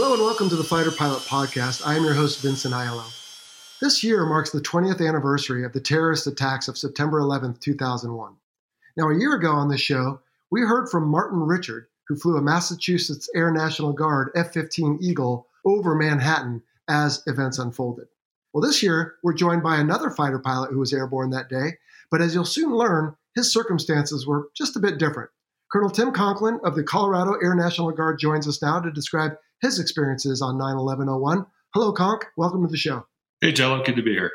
Hello and welcome to the Fighter Pilot Podcast. I am your host, Vincent Aiello. This year marks the 20th anniversary of the terrorist attacks of September 11, 2001. Now, a year ago on this show, we heard from Martin Richard, who flew a Massachusetts Air National Guard F 15 Eagle over Manhattan as events unfolded. Well, this year, we're joined by another fighter pilot who was airborne that day, but as you'll soon learn, his circumstances were just a bit different. Colonel Tim Conklin of the Colorado Air National Guard joins us now to describe his experiences on 9 11 01. Hello, Conk. Welcome to the show. Hey, Jello. Good to be here.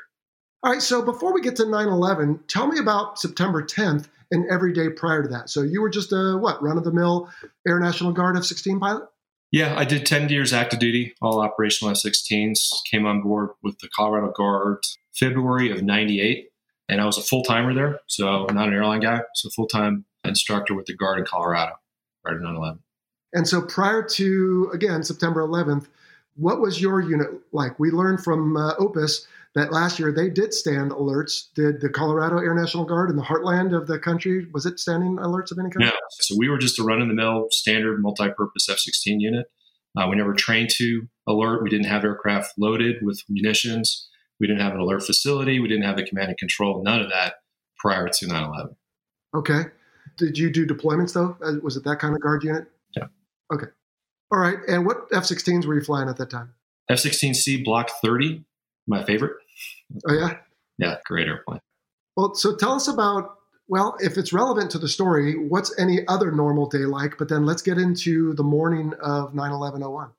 All right. So before we get to 9 11, tell me about September 10th and every day prior to that. So you were just a, what, run of the mill Air National Guard F 16 pilot? Yeah, I did 10 years active duty, all operational F 16s. Came on board with the Colorado Guard February of 98. And I was a full timer there. So not an airline guy. So full time instructor with the Guard in Colorado to 9 11. And so prior to, again, September 11th, what was your unit like? We learned from uh, Opus that last year they did stand alerts. Did the Colorado Air National Guard in the heartland of the country, was it standing alerts of any kind? No. So we were just a run in the mill standard multi purpose F 16 unit. Uh, we never trained to alert. We didn't have aircraft loaded with munitions. We didn't have an alert facility. We didn't have the command and control. None of that prior to 9 11. Okay. Did you do deployments though? Uh, was it that kind of guard unit? Okay. All right. And what F 16s were you flying at that time? F 16C Block 30, my favorite. Oh, yeah? Yeah, great airplane. Well, so tell us about, well, if it's relevant to the story, what's any other normal day like? But then let's get into the morning of 9 11 01.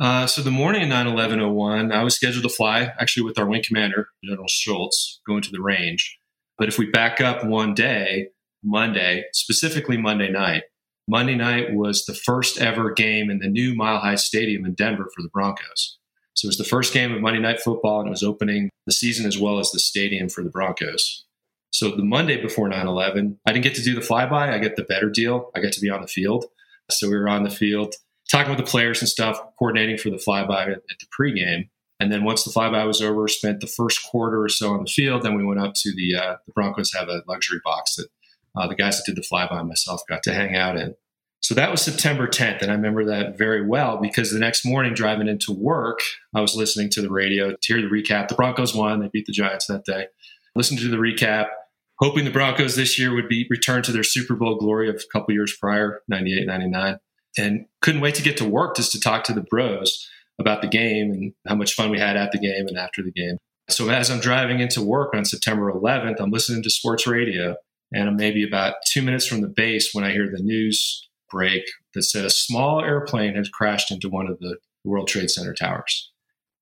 Uh, so the morning of 9 11 01, I was scheduled to fly actually with our wing commander, General Schultz, going to the range. But if we back up one day, Monday, specifically Monday night, Monday night was the first ever game in the new Mile High Stadium in Denver for the Broncos. So it was the first game of Monday Night Football, and it was opening the season as well as the stadium for the Broncos. So the Monday before 9 11, I didn't get to do the flyby. I get the better deal. I get to be on the field. So we were on the field talking with the players and stuff, coordinating for the flyby at, at the pregame. And then once the flyby was over, spent the first quarter or so on the field. Then we went up to the uh, the Broncos have a luxury box that uh, the guys that did the flyby myself got to hang out in. So that was September 10th. And I remember that very well because the next morning driving into work, I was listening to the radio to hear the recap. The Broncos won. They beat the Giants that day. Listened to the recap, hoping the Broncos this year would be returned to their Super Bowl glory of a couple years prior, 98, 99. And couldn't wait to get to work just to talk to the bros about the game and how much fun we had at the game and after the game. So as I'm driving into work on September 11th, I'm listening to sports radio and I'm maybe about two minutes from the base when I hear the news break that said a small airplane had crashed into one of the World Trade Center towers.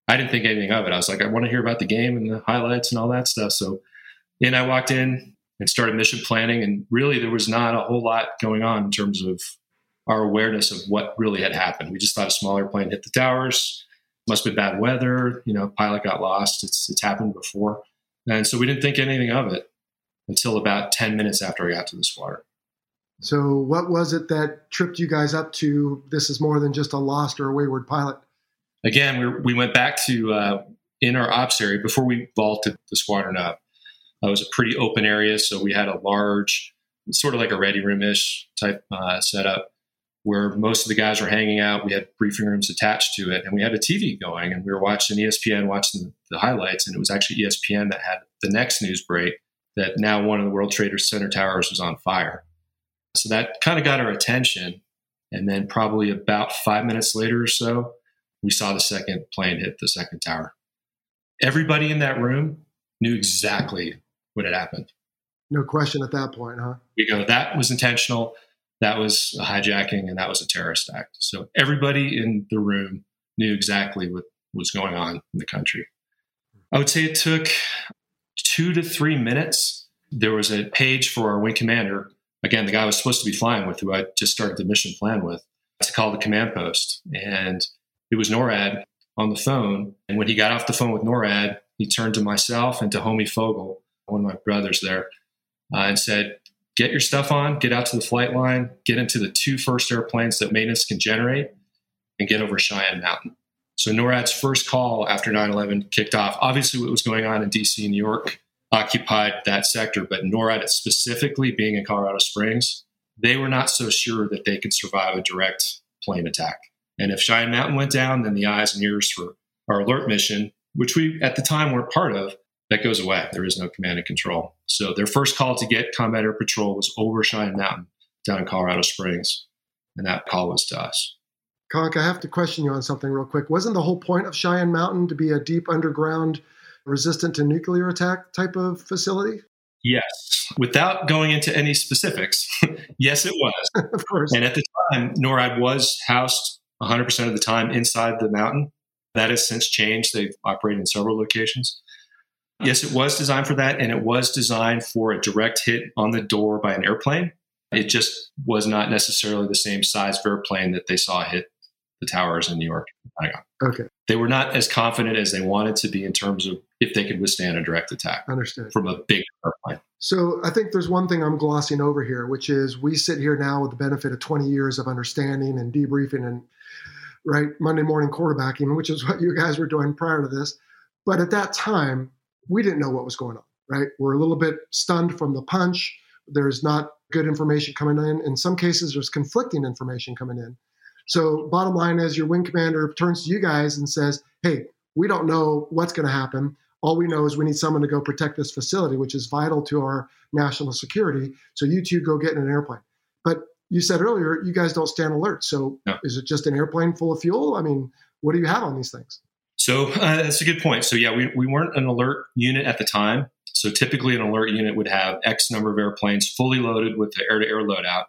I didn't think anything of it. I was like, I want to hear about the game and the highlights and all that stuff. So in I walked in and started mission planning, and really there was not a whole lot going on in terms of our awareness of what really had happened. We just thought a small airplane hit the towers. Must been bad weather. You know, pilot got lost. It's it's happened before, and so we didn't think anything of it until about 10 minutes after I got to the water. So, what was it that tripped you guys up to this is more than just a lost or a wayward pilot? Again, we, we went back to uh, in our ops area before we vaulted the squadron up. It was a pretty open area, so we had a large, sort of like a ready room ish type uh, setup where most of the guys were hanging out. We had briefing rooms attached to it, and we had a TV going, and we were watching ESPN, watching the highlights, and it was actually ESPN that had the next news break that now one of the World Trade Center towers was on fire. So that kind of got our attention. And then, probably about five minutes later or so, we saw the second plane hit the second tower. Everybody in that room knew exactly what had happened. No question at that point, huh? We go, that was intentional. That was a hijacking and that was a terrorist act. So everybody in the room knew exactly what was going on in the country. I would say it took two to three minutes. There was a page for our wing commander again, the guy I was supposed to be flying with, who I just started the mission plan with, to call the command post. And it was NORAD on the phone. And when he got off the phone with NORAD, he turned to myself and to Homie Fogel, one of my brothers there, uh, and said, Get your stuff on, get out to the flight line, get into the two first airplanes that maintenance can generate, and get over Cheyenne Mountain. So NORAD's first call after 9 11 kicked off. Obviously, what was going on in DC and New York occupied that sector, but NORAD specifically being in Colorado Springs, they were not so sure that they could survive a direct plane attack. And if Cheyenne Mountain went down, then the eyes and ears for our alert mission, which we at the time weren't part of, that goes away. There is no command and control. So their first call to get combat air patrol was over Cheyenne Mountain down in Colorado Springs. And that call was to us. Conk, I have to question you on something real quick. Wasn't the whole point of Cheyenne Mountain to be a deep underground, resistant to nuclear attack type of facility? Yes. Without going into any specifics, yes, it was. of course. And at the time, NORAD was housed 100% of the time inside the mountain. That has since changed. They've operated in several locations. Yes, it was designed for that, and it was designed for a direct hit on the door by an airplane. It just was not necessarily the same size of airplane that they saw hit the towers in New York. Okay. They were not as confident as they wanted to be in terms of if they could withstand a direct attack Understood. from a big airplane. So I think there's one thing I'm glossing over here, which is we sit here now with the benefit of 20 years of understanding and debriefing and right Monday morning quarterbacking, which is what you guys were doing prior to this. But at that time, we didn't know what was going on, right? We're a little bit stunned from the punch. There's not good information coming in. In some cases, there's conflicting information coming in. So, bottom line is, your wing commander turns to you guys and says, Hey, we don't know what's going to happen. All we know is we need someone to go protect this facility, which is vital to our national security. So, you two go get in an airplane. But you said earlier, you guys don't stand alert. So, no. is it just an airplane full of fuel? I mean, what do you have on these things? So, uh, that's a good point. So, yeah, we, we weren't an alert unit at the time. So, typically, an alert unit would have X number of airplanes fully loaded with the air to air loadout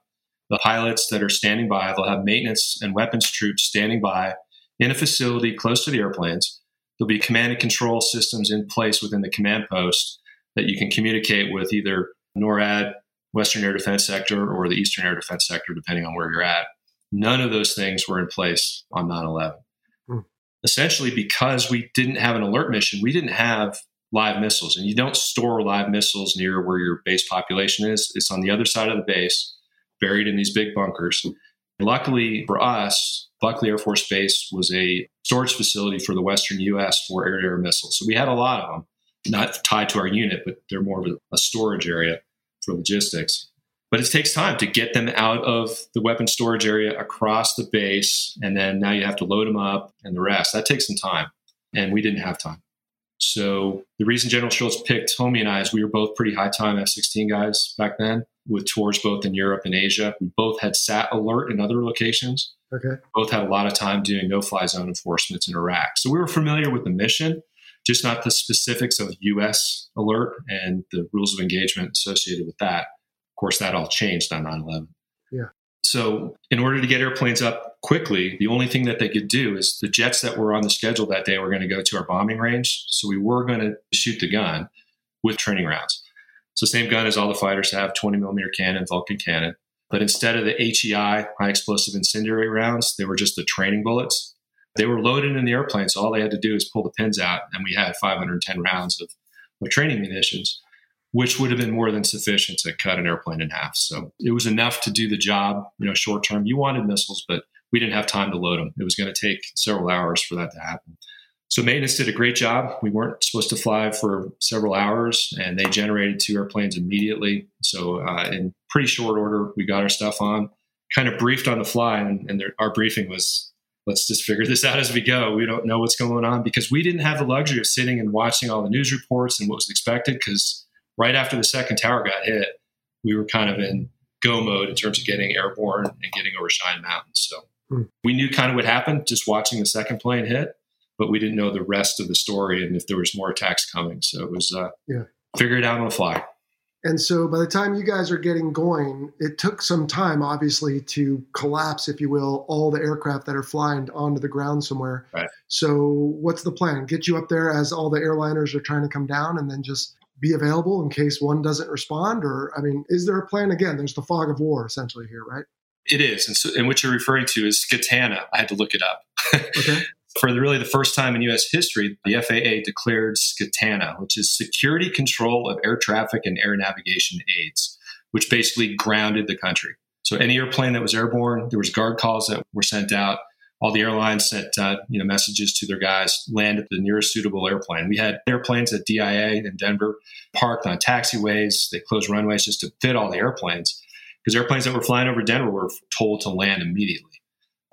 the pilots that are standing by, they'll have maintenance and weapons troops standing by in a facility close to the airplanes. There'll be command and control systems in place within the command post that you can communicate with either NORAD, Western Air Defense Sector, or the Eastern Air Defense Sector, depending on where you're at. None of those things were in place on 9 11. Hmm. Essentially, because we didn't have an alert mission, we didn't have live missiles. And you don't store live missiles near where your base population is, it's on the other side of the base buried in these big bunkers. Luckily for us, Buckley Air Force Base was a storage facility for the Western U.S. for air to air missiles. So we had a lot of them, not tied to our unit, but they're more of a storage area for logistics. But it takes time to get them out of the weapon storage area across the base. And then now you have to load them up and the rest. That takes some time. And we didn't have time. So the reason General Schultz picked Homie and I is we were both pretty high time F 16 guys back then with tours both in Europe and Asia. We both had sat alert in other locations. Okay. Both had a lot of time doing no fly zone enforcements in Iraq. So we were familiar with the mission, just not the specifics of US alert and the rules of engagement associated with that. Of course, that all changed on 9 11. Yeah. So, in order to get airplanes up quickly, the only thing that they could do is the jets that were on the schedule that day were going to go to our bombing range. So, we were going to shoot the gun with training rounds. So same gun as all the fighters have, 20 millimeter cannon, Vulcan cannon. But instead of the HEI, high explosive incendiary rounds, they were just the training bullets. They were loaded in the airplane, so all they had to do is pull the pins out, and we had 510 rounds of, of training munitions, which would have been more than sufficient to cut an airplane in half. So it was enough to do the job, you know, short term. You wanted missiles, but we didn't have time to load them. It was going to take several hours for that to happen. So maintenance did a great job. We weren't supposed to fly for several hours, and they generated two airplanes immediately. So uh, in pretty short order, we got our stuff on, kind of briefed on the fly, and, and our briefing was, let's just figure this out as we go. We don't know what's going on because we didn't have the luxury of sitting and watching all the news reports and what was expected. Because right after the second tower got hit, we were kind of in go mode in terms of getting airborne and getting over Cheyenne Mountain. So hmm. we knew kind of what happened just watching the second plane hit but we didn't know the rest of the story and if there was more attacks coming. So it was uh, yeah. figure it out on the fly. And so by the time you guys are getting going, it took some time, obviously, to collapse, if you will, all the aircraft that are flying onto the ground somewhere. Right. So what's the plan? Get you up there as all the airliners are trying to come down and then just be available in case one doesn't respond? Or, I mean, is there a plan? Again, there's the fog of war essentially here, right? It is. And, so, and what you're referring to is SCATANA. I had to look it up. Okay. For the, really the first time in U.S. history, the FAA declared SCATANA, which is Security Control of Air Traffic and Air Navigation Aids, which basically grounded the country. So any airplane that was airborne, there was guard calls that were sent out all the airlines sent uh, you know messages to their guys land at the nearest suitable airplane we had airplanes at dia in denver parked on taxiways they closed runways just to fit all the airplanes because airplanes that were flying over denver were told to land immediately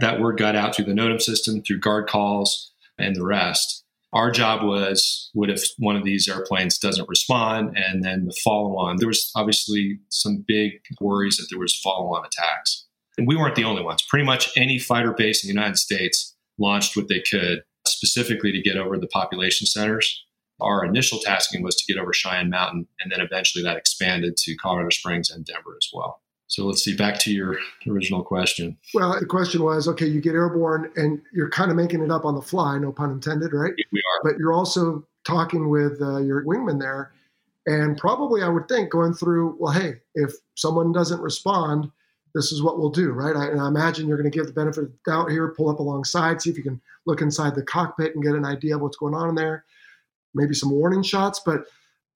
that word got out through the NOTAM system through guard calls and the rest our job was what if one of these airplanes doesn't respond and then the follow on there was obviously some big worries that there was follow on attacks and we weren't the only ones. Pretty much any fighter base in the United States launched what they could specifically to get over the population centers. Our initial tasking was to get over Cheyenne Mountain, and then eventually that expanded to Colorado Springs and Denver as well. So let's see, back to your original question. Well, the question was okay, you get airborne and you're kind of making it up on the fly, no pun intended, right? We are. But you're also talking with uh, your wingman there, and probably I would think going through, well, hey, if someone doesn't respond, this is what we'll do, right? I, and I imagine you're going to give the benefit of the doubt here, pull up alongside, see if you can look inside the cockpit and get an idea of what's going on in there, maybe some warning shots. But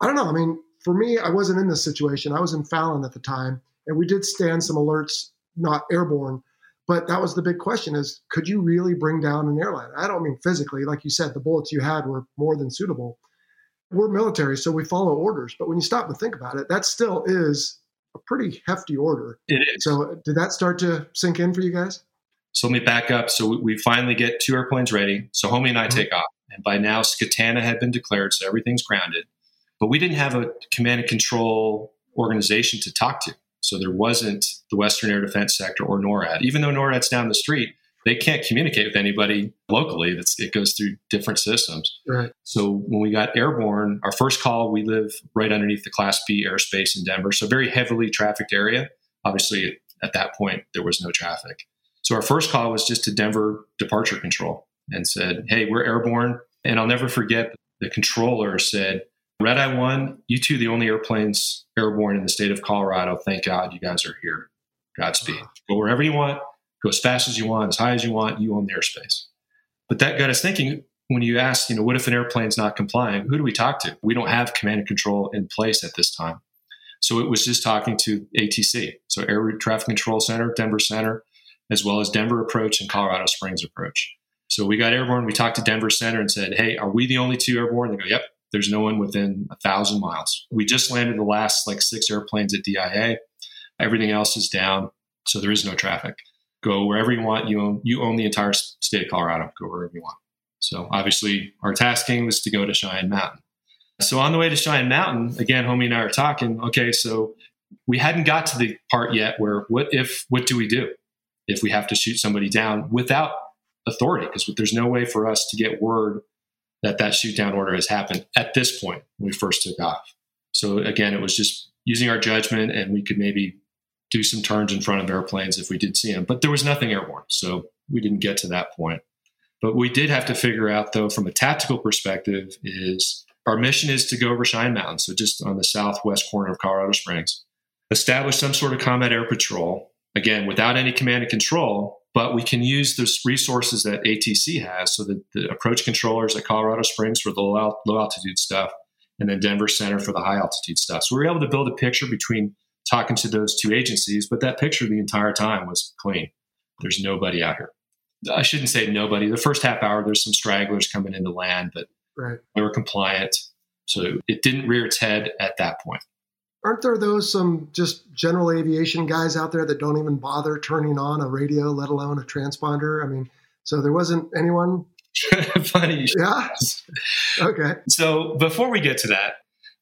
I don't know. I mean, for me, I wasn't in this situation. I was in Fallon at the time, and we did stand some alerts, not airborne. But that was the big question: is could you really bring down an airline? I don't mean physically, like you said, the bullets you had were more than suitable. We're military, so we follow orders. But when you stop and think about it, that still is a pretty hefty order. It is. So did that start to sink in for you guys? So let me back up. So we finally get two airplanes ready. So Homie and I mm-hmm. take off. And by now, SCATANA had been declared, so everything's grounded. But we didn't have a command and control organization to talk to. So there wasn't the Western Air Defense Sector or NORAD. Even though NORAD's down the street, they can't communicate with anybody locally. That's, it goes through different systems. Right. So when we got airborne, our first call, we live right underneath the Class B airspace in Denver, so very heavily trafficked area. Obviously, at that point, there was no traffic. So our first call was just to Denver Departure Control and said, "Hey, we're airborne." And I'll never forget the controller said, "Red Eye One, you two, the only airplanes airborne in the state of Colorado. Thank God you guys are here. Godspeed. Go wherever you want." go as fast as you want, as high as you want, you own the airspace. But that got us thinking when you ask, you know, what if an airplane's not complying? Who do we talk to? We don't have command and control in place at this time. So it was just talking to ATC, so Air Traffic Control Center, Denver Center, as well as Denver Approach and Colorado Springs Approach. So we got airborne. We talked to Denver Center and said, "Hey, are we the only two airborne?" They go, "Yep." There's no one within a thousand miles. We just landed the last like six airplanes at DIA. Everything else is down, so there is no traffic go wherever you want. You own you own the entire state of Colorado. Go wherever you want. So obviously, our tasking was to go to Cheyenne Mountain. So on the way to Cheyenne Mountain, again, homie and I are talking. Okay, so we hadn't got to the part yet where what if what do we do if we have to shoot somebody down without authority? Because there's no way for us to get word that that shoot down order has happened at this point when we first took off. So again, it was just using our judgment, and we could maybe do some turns in front of airplanes if we did see them. But there was nothing airborne, so we didn't get to that point. But we did have to figure out, though, from a tactical perspective, is our mission is to go over Cheyenne Mountain, so just on the southwest corner of Colorado Springs, establish some sort of combat air patrol, again, without any command and control, but we can use those resources that ATC has, so that the approach controllers at Colorado Springs for the low, low altitude stuff, and then Denver Center for the high altitude stuff. So we were able to build a picture between talking to those two agencies, but that picture the entire time was clean. There's nobody out here. I shouldn't say nobody. The first half hour, there's some stragglers coming into land, but right. they were compliant. So it didn't rear its head at that point. Aren't there those some just general aviation guys out there that don't even bother turning on a radio, let alone a transponder? I mean, so there wasn't anyone. Funny. Yeah. Okay. So before we get to that,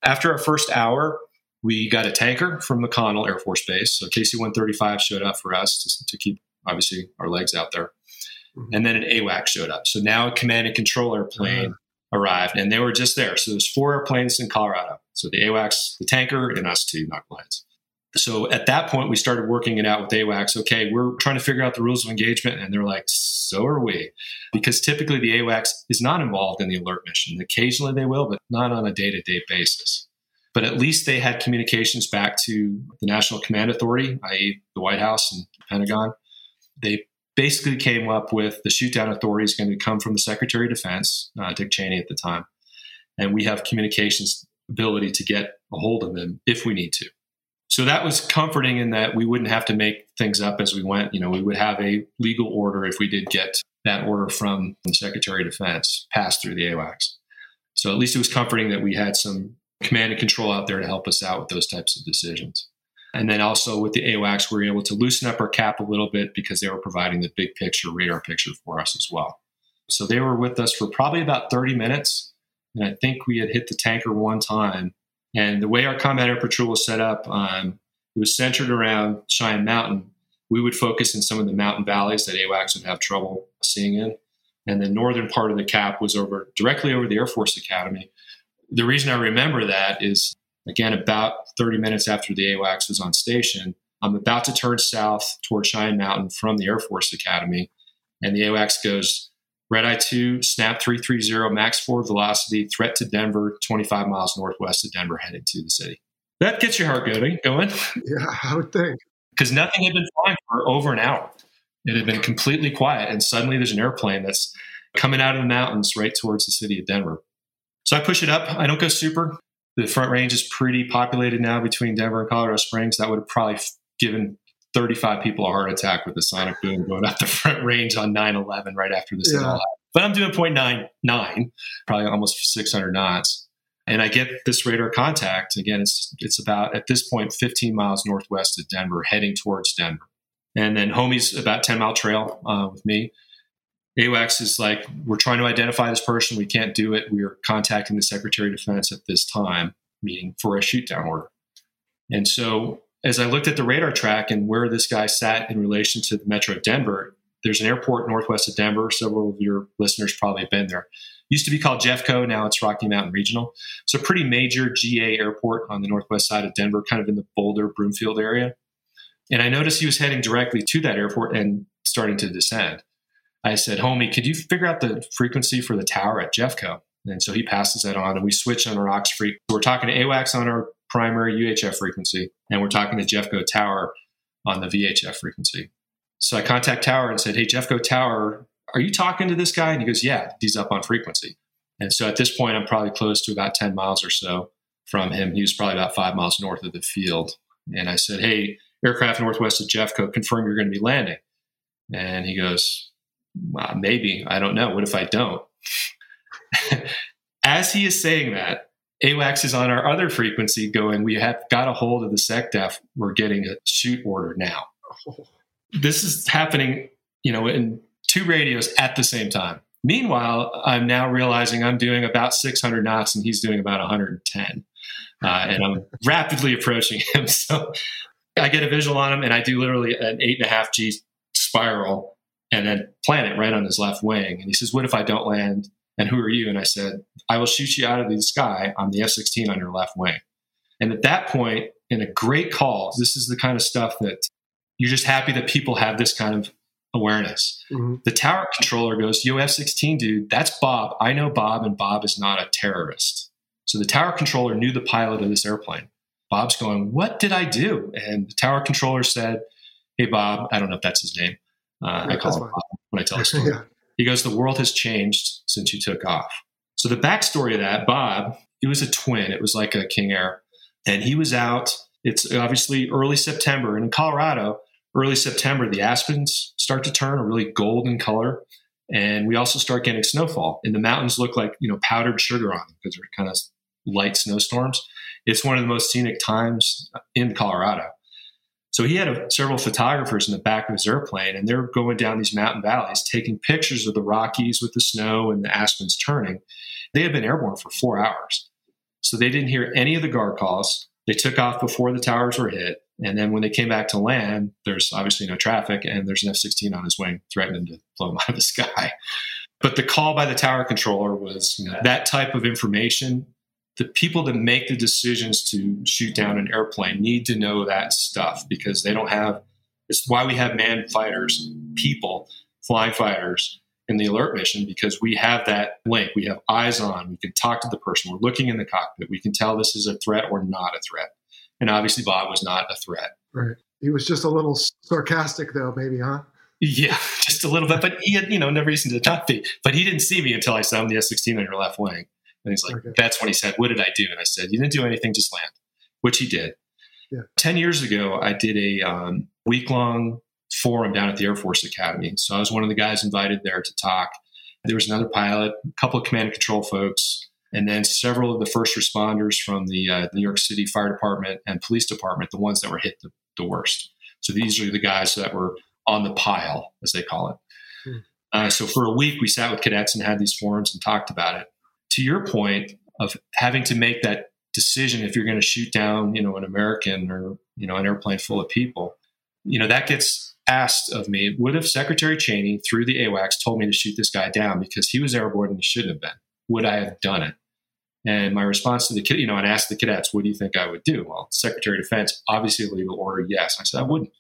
after our first hour, we got a tanker from McConnell Air Force Base. So KC 135 showed up for us to, to, keep, obviously, our legs out there. Mm-hmm. And then an AWAC showed up. So now a command and control airplane uh-huh. arrived, and they were just there. So there's four airplanes in Colorado. So the AWACS, the tanker, and us two knuckleheads. So at that point, we started working it out with AWACS. Okay, we're trying to figure out the rules of engagement. And they're like, so are we. Because typically the AWACS is not involved in the alert mission. Occasionally they will, but not on a day to day basis. but at least they had communications back to the National Command Authority, i.e., the White House and Pentagon. They basically came up with the shootdown authority is going to come from the Secretary of Defense, uh, Dick Cheney at the time, and we have communications ability to get a hold of them if we need to. So that was comforting in that we wouldn't have to make things up as we went. You know, we would have a legal order if we did get that order from the Secretary of Defense passed through the AWACS. So at least it was comforting that we had some command and control out there to help us out with those types of decisions. And then also with the AWACS, we were able to loosen up our cap a little bit because they were providing the big picture radar picture for us as well. So they were with us for probably about 30 minutes. And I think we had hit the tanker one time and the way our combat air patrol was set up, um, it was centered around Cheyenne Mountain. We would focus in some of the mountain valleys that AWACS would have trouble seeing in. And the northern part of the cap was over directly over the Air Force Academy. The reason I remember that is, again, about 30 minutes after the AWACS was on station, I'm about to turn south toward Cheyenne Mountain from the Air Force Academy. And the AWACS goes, Red Eye 2, snap 330, max forward velocity, threat to Denver, 25 miles northwest of Denver, heading to the city. That gets your heart going. Going? Yeah, I would think. Because nothing had been flying for over an hour. It had been completely quiet, and suddenly there's an airplane that's coming out of the mountains right towards the city of Denver. So I push it up. I don't go super. The front range is pretty populated now between Denver and Colorado Springs. That would have probably given 35 people a heart attack with the sonic boom going up the front range on 9-11 right after this yeah. But I'm doing 0.99, probably almost 600 knots. And I get this radar contact. Again, it's it's about at this point 15 miles northwest of Denver, heading towards Denver. And then homie's about 10 mile trail uh, with me. AWACS is like, we're trying to identify this person. We can't do it. We are contacting the Secretary of Defense at this time, meeting for a shoot down order. And so as I looked at the radar track and where this guy sat in relation to the Metro Denver, there's an airport northwest of Denver. Several of your listeners probably have been there. Used to be called Jeffco, now it's Rocky Mountain Regional. It's a pretty major GA airport on the northwest side of Denver, kind of in the Boulder, Broomfield area. And I noticed he was heading directly to that airport and starting to descend. I said, Homie, could you figure out the frequency for the tower at Jeffco? And so he passes that on, and we switch on our aux. We're talking to AWACS on our primary UHF frequency, and we're talking to Jeffco Tower on the VHF frequency. So I contact Tower and said, Hey, Jeffco Tower, are you talking to this guy? And he goes, Yeah, he's up on frequency. And so at this point, I'm probably close to about 10 miles or so from him. He was probably about five miles north of the field. And I said, Hey, aircraft northwest of Jeffco, confirm you're going to be landing. And he goes, well, Maybe. I don't know. What if I don't? As he is saying that, AWACS is on our other frequency going, we have got a hold of the SecDef. We're getting a shoot order now. This is happening, you know, in two radios at the same time. Meanwhile, I'm now realizing I'm doing about 600 knots and he's doing about 110. Uh, and I'm rapidly approaching him. So I get a visual on him and I do literally an eight and a half G spiral and then plant it right on his left wing. And he says, What if I don't land and who are you? And I said, I will shoot you out of the sky on the F 16 on your left wing. And at that point, in a great call, this is the kind of stuff that you're just happy that people have this kind of awareness. Mm-hmm. The tower controller goes, Yo, F 16, dude, that's Bob. I know Bob, and Bob is not a terrorist. So the tower controller knew the pilot of this airplane. Bob's going, What did I do? And the tower controller said, Hey, Bob, I don't know if that's his name. Uh, I call him Bob when I tell the story. yeah. He goes, The world has changed since you took off. So the backstory of that, Bob, he was a twin. It was like a King Air. And he was out, it's obviously early September. And in Colorado, early September, the aspens start to turn a really golden color. And we also start getting snowfall. And the mountains look like, you know, powdered sugar on them because they're kind of light snowstorms. It's one of the most scenic times in Colorado. So he had a, several photographers in the back of his airplane, and they're going down these mountain valleys, taking pictures of the Rockies with the snow and the aspens turning. They had been airborne for four hours. So they didn't hear any of the guard calls. They took off before the towers were hit. And then when they came back to land, there's obviously no traffic, and there's an F 16 on his wing threatening to blow him out of the sky. But the call by the tower controller was you know, that type of information the people that make the decisions to shoot down an airplane need to know that stuff because they don't have it's why we have manned fighters people flying fighters in the alert mission because we have that link. We have eyes on. We can talk to the person. We're looking in the cockpit. We can tell this is a threat or not a threat. And obviously, Bob was not a threat. Right. He was just a little sarcastic, though, maybe, huh? Yeah, just a little bit. But he had, you know, never reason to talk to me. But he didn't see me until I saw him the F 16 on your left wing. And he's like, okay. that's when he said, What did I do? And I said, You didn't do anything, just land, which he did. Yeah. 10 years ago, I did a um, week long forum down at the Air Force Academy. So I was one of the guys invited there to talk. There was another pilot, a couple of command and control folks, and then several of the first responders from the uh, New York City Fire Department and Police Department, the ones that were hit the, the worst. So these are the guys that were on the pile, as they call it. Hmm. Uh, so for a week, we sat with cadets and had these forums and talked about it. To your point of having to make that decision if you're going to shoot down, you know, an American or you know an airplane full of people, you know that gets asked of me. Would have Secretary Cheney through the AWACS told me to shoot this guy down because he was airborne and he shouldn't have been? Would I have done it? And my response to the kid, you know, and asked the cadets, "What do you think I would do?" Well, Secretary of Defense, obviously a legal order, yes. I said I wouldn't,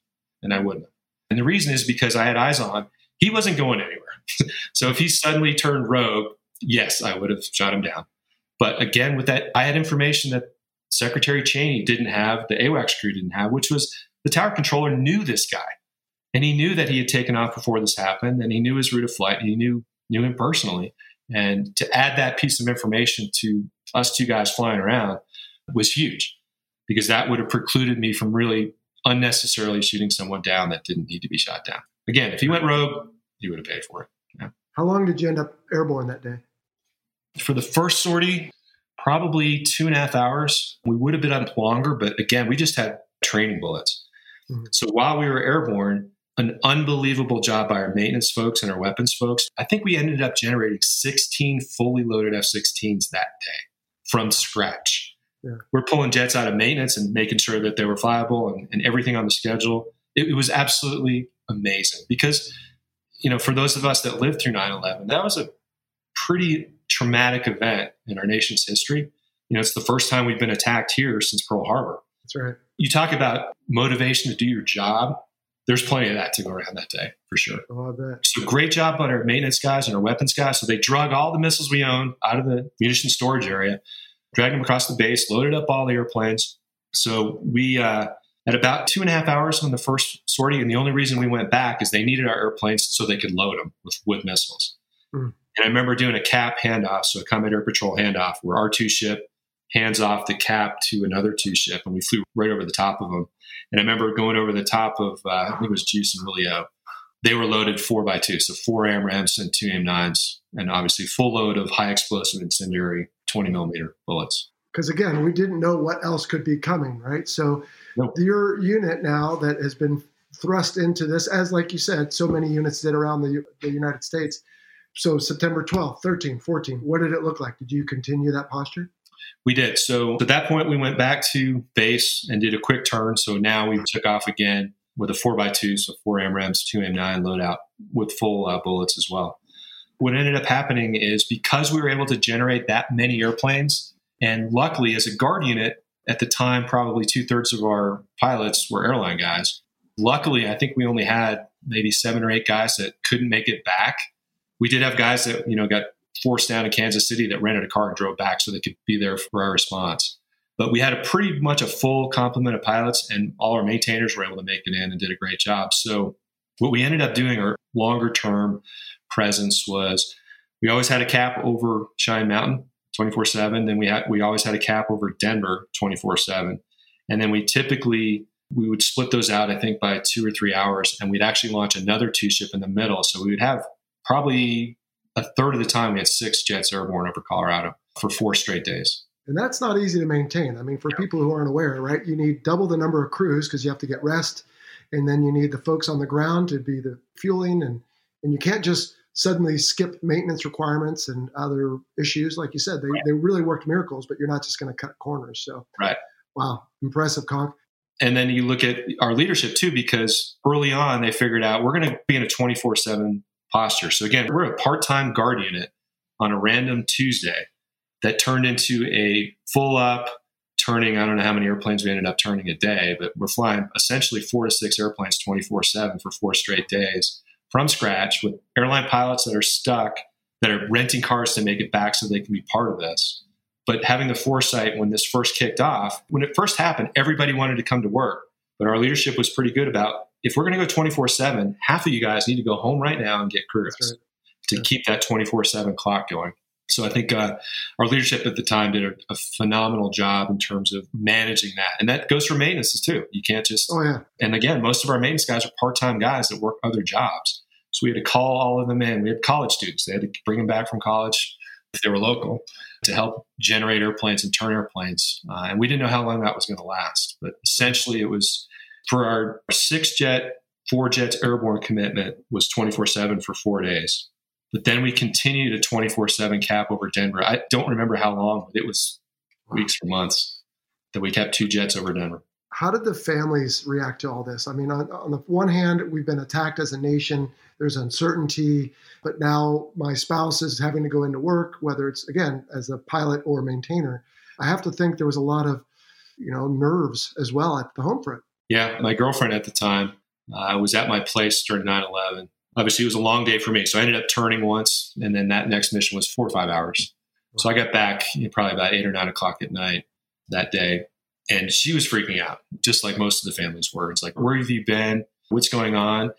and I wouldn't. And the reason is because I had eyes on. He wasn't going anywhere. so if he suddenly turned rogue, yes, I would have shot him down. But again, with that, I had information that Secretary Cheney didn't have, the AWACS crew didn't have, which was the tower controller knew this guy. And he knew that he had taken off before this happened, and he knew his route of flight, and he knew knew him personally. And to add that piece of information to us two guys flying around was huge because that would have precluded me from really unnecessarily shooting someone down that didn't need to be shot down. Again, if he went rogue, he would have paid for it. Yeah. How long did you end up airborne that day? For the first sortie, probably two and a half hours. We would have been up longer, but again, we just had training bullets. Mm-hmm. So while we were airborne, an unbelievable job by our maintenance folks and our weapons folks. I think we ended up generating 16 fully loaded F 16s that day from scratch. Yeah. We're pulling jets out of maintenance and making sure that they were flyable and, and everything on the schedule. It, it, was absolutely amazing because, you know, for those of us that lived through 9 11, that was a pretty traumatic event in our nation's history. You know, it's the first time we've been attacked here since Pearl Harbor. That's right. You talk about motivation to do your job there's plenty of that to go around that day for sure. Oh. So great job on our maintenance guys and our weapons guys. So they drug all the missiles we own out of the munition storage area, dragged them across the base, loaded up all the airplanes. So we uh, at about two and a half hours on the first sortie, and the only reason we went back is they needed our airplanes so they could load them with, with missiles. Mm. And I remember doing a cap handoff, so a combat air patrol handoff, where our two ship hands off the cap to another two ship, and we flew right over the top of them. And I remember going over the top of uh, I think it was Juice and Willio. They were loaded four by two, so four AMRAAMs and two AIM-9s, and obviously full load of high explosive incendiary 20 millimeter bullets. Because again, we didn't know what else could be coming, right? So nope. your unit now that has been thrust into this, as like you said, so many units did around the, the United States. So September 12th, 13, 14, what did it look like? Did you continue that posture? We did. So at that point, we went back to base and did a quick turn. So now we took off again with a 4x2, so four AMRAAMs, two AIM-9 loadout with full uh, bullets as well. What ended up happening is because we were able to generate that many airplanes, and luckily, as a guard unit, at the time, probably two thirds of our pilots were airline guys. Luckily, I think we only had maybe seven or eight guys that couldn't make it back. We did have guys that, you know, got forced down to Kansas City that rented a car and drove back so they could be there for our response. But we had a pretty much a full complement of pilots, and all our maintainers were able to make it in and did a great job. So, what we ended up doing, our longer term presence was we always had a cap over Cheyenne Mountain 24 7. Then we had we always had a cap over Denver 24 7. And then we typically we would split those out, I think, by two or three hours, and we'd actually launch another two ship in the middle. So we would have probably a third of the time we had six jets airborne over Colorado for four straight days. And that's not easy to maintain. I mean, for yeah. people who aren't aware, right? You need double the number of crews because you have to get rest, and then you need the folks on the ground to be the fueling, and and you can't just suddenly skip maintenance requirements and other issues. Like you said, they, right. they really worked miracles, but you're not just going to cut corners. So, right. Wow, impressive, Conk. And then you look at our leadership too, because early on they figured out we're going to be in a 24 7 posture. So again, we're a part-time guard unit on a random Tuesday that turned into a full up turning. I don't know how many airplanes we ended up turning a day, but we're flying essentially four to six airplanes 24 seven for four straight days from scratch with airline pilots that are stuck, that are renting cars to make it back so they can be part of this. But having the foresight when this first kicked off, when it first happened, everybody wanted to come to work. But our leadership was pretty good about if we're going to go 24 7, half of you guys need to go home right now and get crews right. to yeah. keep that 24 7 clock going. So I think uh, our leadership at the time did a, a, phenomenal job in terms of managing that, and that goes for maintenance too. You can't just. Oh yeah. And again, most of our maintenance guys are part-time guys that work other jobs, so we had to call all of them in. We had college students; they had to bring them back from college if they were local to help generate airplanes and turn airplanes. Uh, and we didn't know how long that was going to last, but essentially, it was for our six jet, four jets airborne commitment was twenty four seven for four days. But then we continued a 24 7 cap over Denver. I don't remember how long, but it was weeks or months that we kept two jets over Denver. How did the families react to all this? I mean, on, on the one hand, we've been attacked as a nation, there's uncertainty, but now my spouse is having to go into work, whether it's, again, as a pilot or maintainer. I have to think there was a lot of, you know, nerves as well at the home front. Yeah, my girlfriend at the time uh, was at my place during 9 11 obviously it was a long day for me. So I ended up turning once, and then that next mission was four or five hours. So I got back you know, probably about eight or nine o'clock at night that day, and she was freaking out, just like most of the families were. It's like, where have you been? What's going on?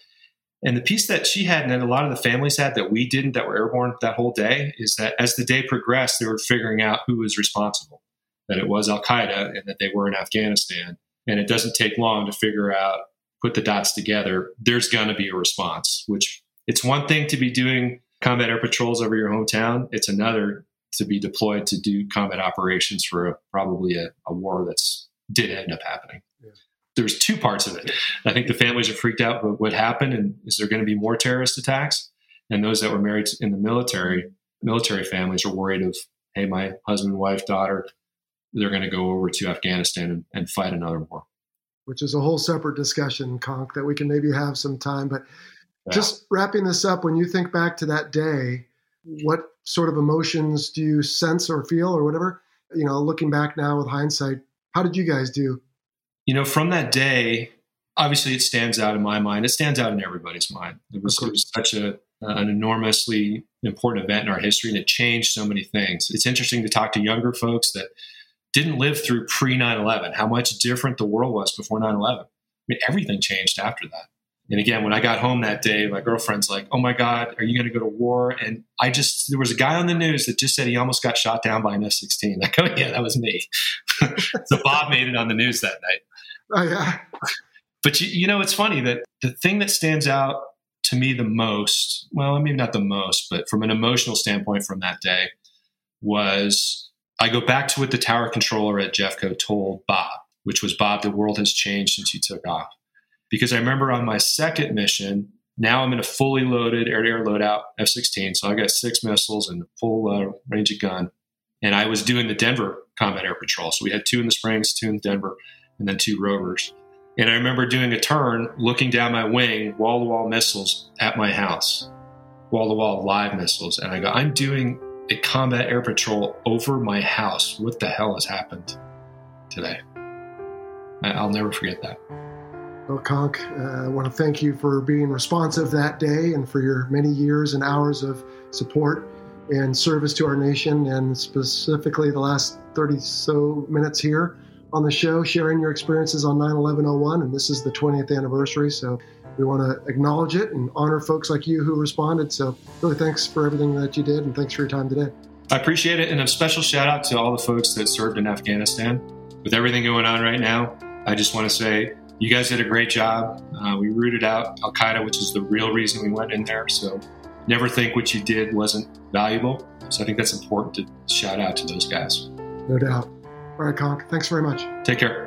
And the piece that she had, and that a lot of the families had that we didn't, that were airborne that whole day, is that as the day progressed, they were figuring out who was responsible. That it was Al Qaeda and that they were in Afghanistan. And it doesn't take long to figure out put the dots together, there's going to be a response, which it's one thing to be doing combat air patrols over your hometown. It's another to be deployed to do combat operations for a, probably a, a, war that's did end up happening. Yeah. There's two parts of it. I think the families are freaked out about what happened and is there going to be more terrorist attacks? And those that were married in the military, military families are worried of, hey, my husband, wife, daughter, they're going to go over to Afghanistan and, and fight another war which is a whole separate discussion, Conk, that we can maybe have some time. But yeah. just wrapping this up, when you think back to that day, what sort of emotions do you sense or feel or whatever? You know, looking back now with hindsight, how did you guys do? You know, from that day, obviously it stands out in my mind. It stands out in everybody's mind. It was, it was such a an enormously important event in our history, and it changed so many things. It's interesting to talk to younger folks that didn't live through pre 9 11, how much different the world was before 9 11. I mean, everything changed after that. And again, when I got home that day, my girlfriend's like, Oh my God, are you going to go to war? And I just, there was a guy on the news that just said he almost got shot down by an F 16. I go, oh, Yeah, that was me. so Bob made it on the news that night. Oh, yeah. But you, you know, it's funny that the thing that stands out to me the most, well, maybe not the most, but from an emotional standpoint from that day was I go back to what the tower controller at Jeffco told Bob, which was Bob, the world has changed since you took off. Because I remember on my second mission, now I'm in a fully loaded air to air loadout F 16. So I got six missiles and a full uh, range of gun. And I was doing the Denver combat air patrol. So we had two in the Springs, two in Denver, and then two rovers. And I remember doing a turn, looking down my wing, wall to wall missiles at my house, wall to wall live missiles. And I go, I'm doing a combat air patrol over my house. What the hell has happened today? I'll never forget that. Well, Conk, uh, I want to thank you for being responsive that day and for your many years and hours of support and service to our nation, and specifically the last 30 so minutes here on the show, sharing your experiences on 9 11 01. And this is the 20th anniversary. So we want to acknowledge it and honor folks like you who responded. So, really, thanks for everything that you did, and thanks for your time today. I appreciate it, and a special shout out to all the folks that served in Afghanistan. With everything going on right now, I just want to say you guys did a great job. Uh, we rooted out Al Qaeda, which is the real reason we went in there. So, never think what you did wasn't valuable. So, I think that's important to shout out to those guys. No doubt. All right, Conk. Thanks very much. Take care.